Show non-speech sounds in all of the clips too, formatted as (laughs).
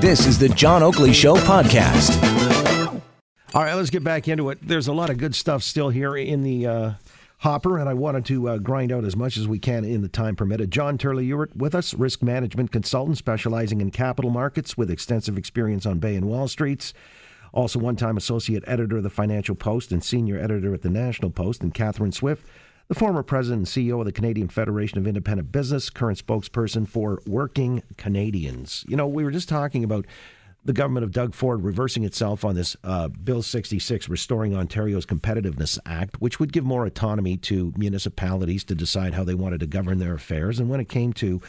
This is the John Oakley Show podcast. All right, let's get back into it. There's a lot of good stuff still here in the uh, hopper, and I wanted to uh, grind out as much as we can in the time permitted. John Turley Ewart with us, risk management consultant specializing in capital markets with extensive experience on Bay and Wall Streets. Also, one time associate editor of the Financial Post and senior editor at the National Post, and Catherine Swift the former president and CEO of the Canadian Federation of Independent Business, current spokesperson for Working Canadians. You know, we were just talking about the government of Doug Ford reversing itself on this uh, Bill 66, Restoring Ontario's Competitiveness Act, which would give more autonomy to municipalities to decide how they wanted to govern their affairs. And when it came to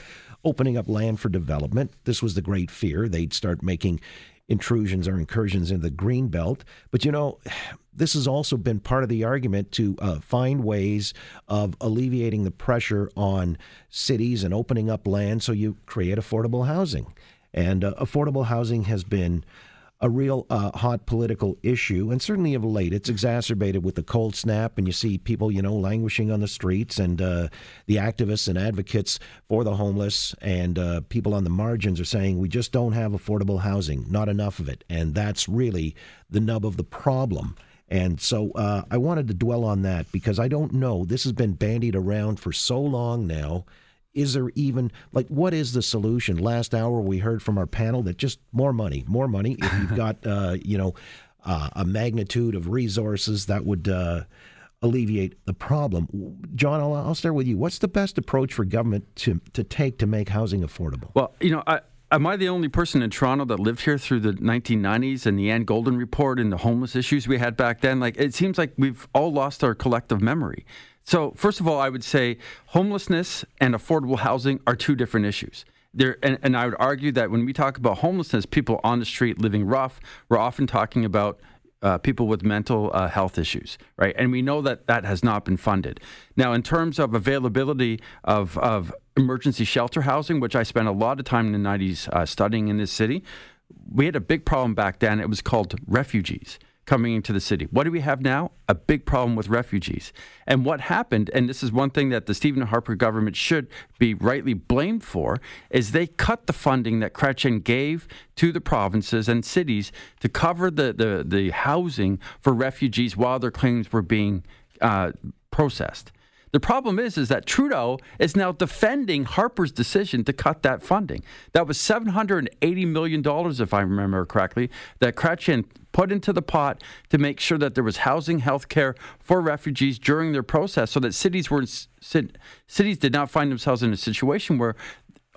opening up land for development, this was the great fear. They'd start making intrusions or incursions in the green belt. But you know, this has also been part of the argument to uh, find ways of alleviating the pressure on cities and opening up land so you create affordable housing. And uh, affordable housing has been a real uh, hot political issue, and certainly of late, it's exacerbated with the cold snap, and you see people, you know, languishing on the streets, and uh, the activists and advocates for the homeless and uh, people on the margins are saying we just don't have affordable housing, not enough of it, and that's really the nub of the problem. And so uh, I wanted to dwell on that because I don't know. This has been bandied around for so long now. Is there even, like, what is the solution? Last hour we heard from our panel that just more money, more money. If you've (laughs) got, uh, you know, uh, a magnitude of resources that would uh, alleviate the problem. John, I'll, I'll start with you. What's the best approach for government to, to take to make housing affordable? Well, you know, I, Am I the only person in Toronto that lived here through the 1990s and the Anne Golden report and the homeless issues we had back then? Like, it seems like we've all lost our collective memory. So, first of all, I would say homelessness and affordable housing are two different issues. There, and, and I would argue that when we talk about homelessness, people on the street living rough, we're often talking about uh, people with mental uh, health issues, right? And we know that that has not been funded. Now, in terms of availability of, of emergency shelter housing, which I spent a lot of time in the 90s uh, studying in this city, we had a big problem back then. It was called refugees coming into the city. What do we have now? A big problem with refugees. And what happened, and this is one thing that the Stephen Harper government should be rightly blamed for, is they cut the funding that Chrétien gave to the provinces and cities to cover the, the, the housing for refugees while their claims were being uh, processed. The problem is, is that Trudeau is now defending Harper's decision to cut that funding. That was $780 million, if I remember correctly, that Chrétien put into the pot to make sure that there was housing, health care for refugees during their process so that cities were cities did not find themselves in a situation where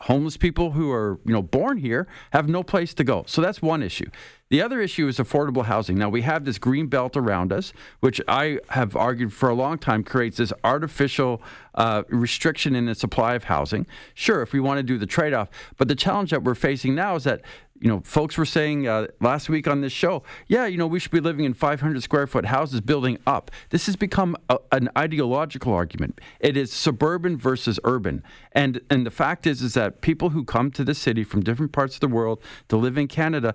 homeless people who are you know born here have no place to go. So that's one issue. The other issue is affordable housing. Now we have this green belt around us, which I have argued for a long time creates this artificial uh, restriction in the supply of housing. Sure, if we want to do the trade-off, but the challenge that we're facing now is that you know, folks were saying uh, last week on this show, yeah, you know, we should be living in 500 square foot houses building up. This has become a, an ideological argument. It is suburban versus urban. And and the fact is is that people who come to the city from different parts of the world to live in Canada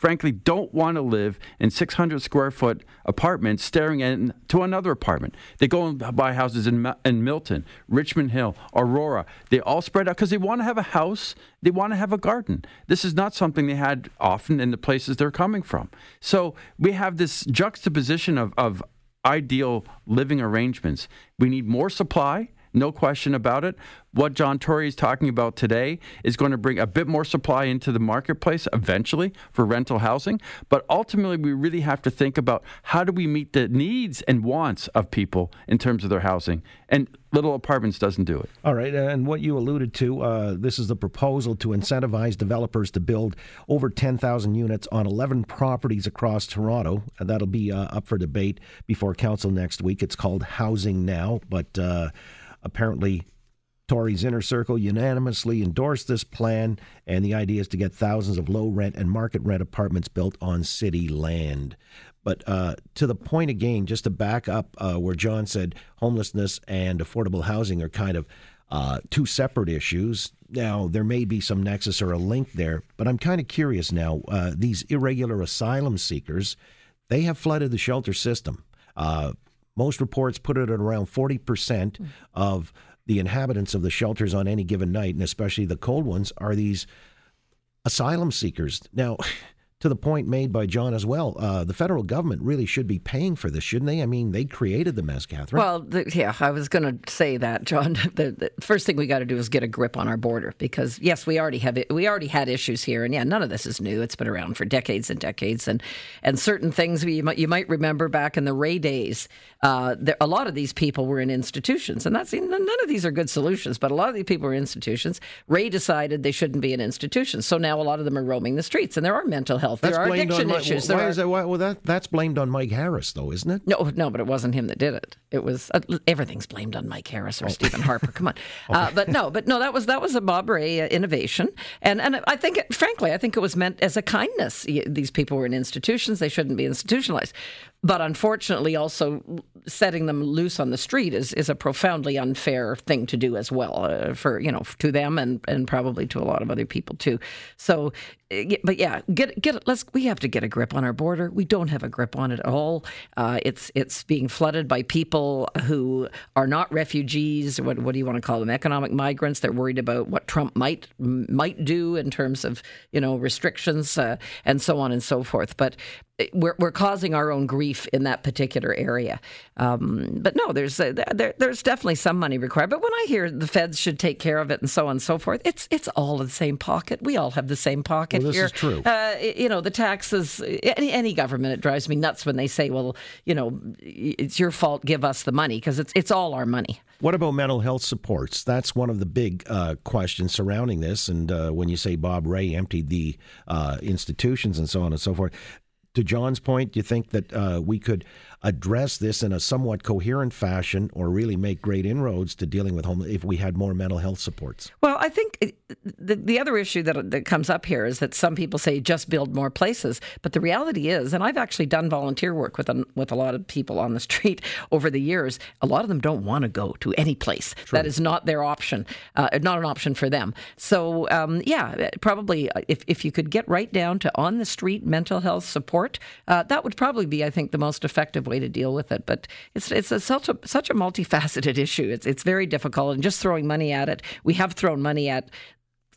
frankly don't want to live in 600 square foot apartments staring into another apartment. They go and buy houses in, in Milton, Richmond Hill, Aurora. They all spread out because they want to have a house, they want to have a garden. This is not something they had often in the places they're coming from. So we have this juxtaposition of, of ideal living arrangements. We need more supply no question about it. What John Tory is talking about today is going to bring a bit more supply into the marketplace eventually for rental housing. But ultimately, we really have to think about how do we meet the needs and wants of people in terms of their housing. And Little Apartments doesn't do it. All right. And what you alluded to, uh, this is the proposal to incentivize developers to build over 10,000 units on 11 properties across Toronto. That'll be uh, up for debate before council next week. It's called Housing Now. But uh, apparently Tory's inner circle unanimously endorsed this plan, and the idea is to get thousands of low rent and market rent apartments built on city land. But uh, to the point again, just to back up uh, where John said homelessness and affordable housing are kind of uh, two separate issues. Now, there may be some nexus or a link there, but I'm kind of curious now. Uh, these irregular asylum seekers, they have flooded the shelter system. Most reports put it at around 40% of the inhabitants of the shelters on any given night, and especially the cold ones, are these asylum seekers. Now, to the point made by John as well, uh, the federal government really should be paying for this, shouldn't they? I mean, they created the mess, Catherine. Well, the, yeah, I was going to say that, John. (laughs) The, the, first thing we got to do is get a grip on our border because yes, we already have it. We already had issues here, and yeah, none of this is new. It's been around for decades and decades, and and certain things we, you might you might remember back in the Rae days. Uh, there, a lot of these people were in institutions, and that's none of these are good solutions. But a lot of these people were in institutions. Rae decided they shouldn't be in institutions, so now a lot of them are roaming the streets, and there are mental health, that's there are addiction on, issues. Why, why are, is that? Why, well, that that's blamed on Mike Harris, though, isn't it? No, no, but it wasn't him that did it. It was uh, everything's blamed on Mike Harris or oh. Stephen Harper. Come on, (laughs) okay. uh, but no, but no, that was that was a Bob Rae uh, innovation, and and I think, frankly, I think it was meant as a kindness. These people were in institutions; they shouldn't be institutionalized. But unfortunately, also setting them loose on the street is, is a profoundly unfair thing to do as well uh, for you know to them and, and probably to a lot of other people too. So, uh, but yeah, get get let's we have to get a grip on our border. We don't have a grip on it at all. Uh, it's it's being flooded by people who are not refugees. What what do you want to call them? Economic migrants. They're worried about what Trump might might do in terms of you know restrictions uh, and so on and so forth. But we're, we're causing our own grief in that particular area. Um, but no, there's a, there, there's definitely some money required. But when I hear the feds should take care of it and so on and so forth, it's it's all in the same pocket. We all have the same pocket well, this here. Is true. Uh, you know, the taxes. Any, any government, it drives me nuts when they say, "Well, you know, it's your fault. Give us the money," because it's it's all our money. What about mental health supports? That's one of the big uh, questions surrounding this. And uh, when you say Bob Rae emptied the uh, institutions and so on and so forth, to John's point, do you think that uh, we could address this in a somewhat coherent fashion or really make great inroads to dealing with home if we had more mental health supports? Well, I think the, the other issue that, that comes up here is that some people say just build more places. But the reality is, and I've actually done volunteer work with a, with a lot of people on the street (laughs) over the years, a lot of them don't want to go to any place. True. That is not their option, uh, not an option for them. So, um, yeah, probably uh, if, if you could get right down to on the street mental health support, uh, that would probably be, I think, the most effective way to deal with it. But it's it's a, such a such a multifaceted (laughs) issue. It's it's very difficult, and just throwing money at it. We have thrown money at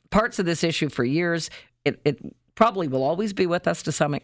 parts of this issue for years. It it probably will always be with us to some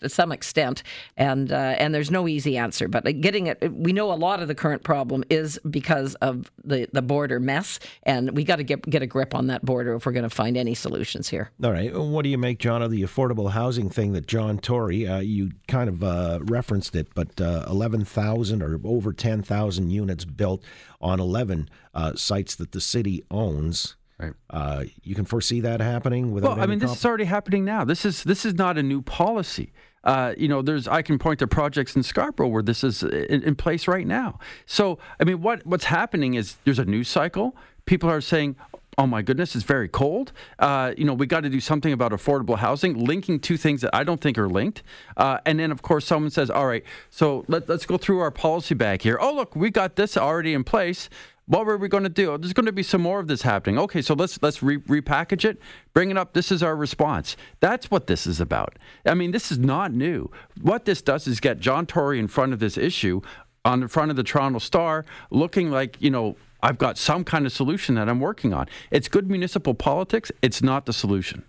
to some extent, and uh, and there's no easy answer. But getting it, we know a lot of the current problem is because of the, the border mess, and we got to get get a grip on that border if we're going to find any solutions here. All right, what do you make, John, of the affordable housing thing that John Tory? Uh, you kind of uh, referenced it, but uh, eleven thousand or over ten thousand units built on eleven uh, sites that the city owns. Right. Uh, you can foresee that happening without. Well, I mean, comp- this is already happening now. This is this is not a new policy. Uh, you know, there's I can point to projects in Scarborough where this is in, in, place right now. So, I mean, what what's happening is there's a news cycle. People are saying, "Oh my goodness, it's very cold." Uh, you know, we got to do something about affordable housing, linking two things that I don't think are linked. Uh, and then, of course, someone says, "All right, so let, let's go through our policy bag here. Oh, look, we got this already in place." What were we going to do? Oh, there's going to be some more of this happening. Okay, so let's let's re- repackage it, bring it up. This is our response. That's what this is about. I mean, this is not new. What this does is get John Tory in front of this issue, on the front of the Toronto Star, looking like you know I've got some kind of solution that I'm working on. It's good municipal politics. It's not the solution.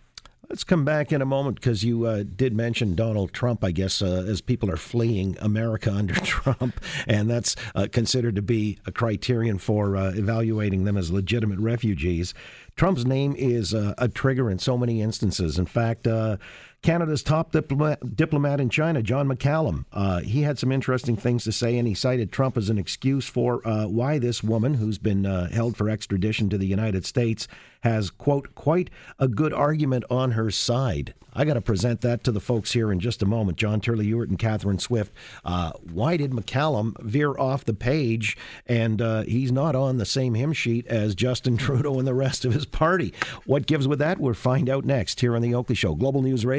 Let's come back in a moment because you uh, did mention Donald Trump, I guess, uh, as people are fleeing America (laughs) under Trump, and that's uh, considered to be a criterion for uh, evaluating them as legitimate refugees. Trump's name is uh, a trigger in so many instances. In fact, uh, Canada's top diplomat, diplomat in China, John McCallum, uh, he had some interesting things to say, and he cited Trump as an excuse for uh, why this woman, who's been uh, held for extradition to the United States, has, quote, quite a good argument on her side. I got to present that to the folks here in just a moment. John Turley Ewart and Catherine Swift. Uh, why did McCallum veer off the page and uh, he's not on the same hymn sheet as Justin (laughs) Trudeau and the rest of his party? What gives with that? We'll find out next here on The Oakley Show. Global News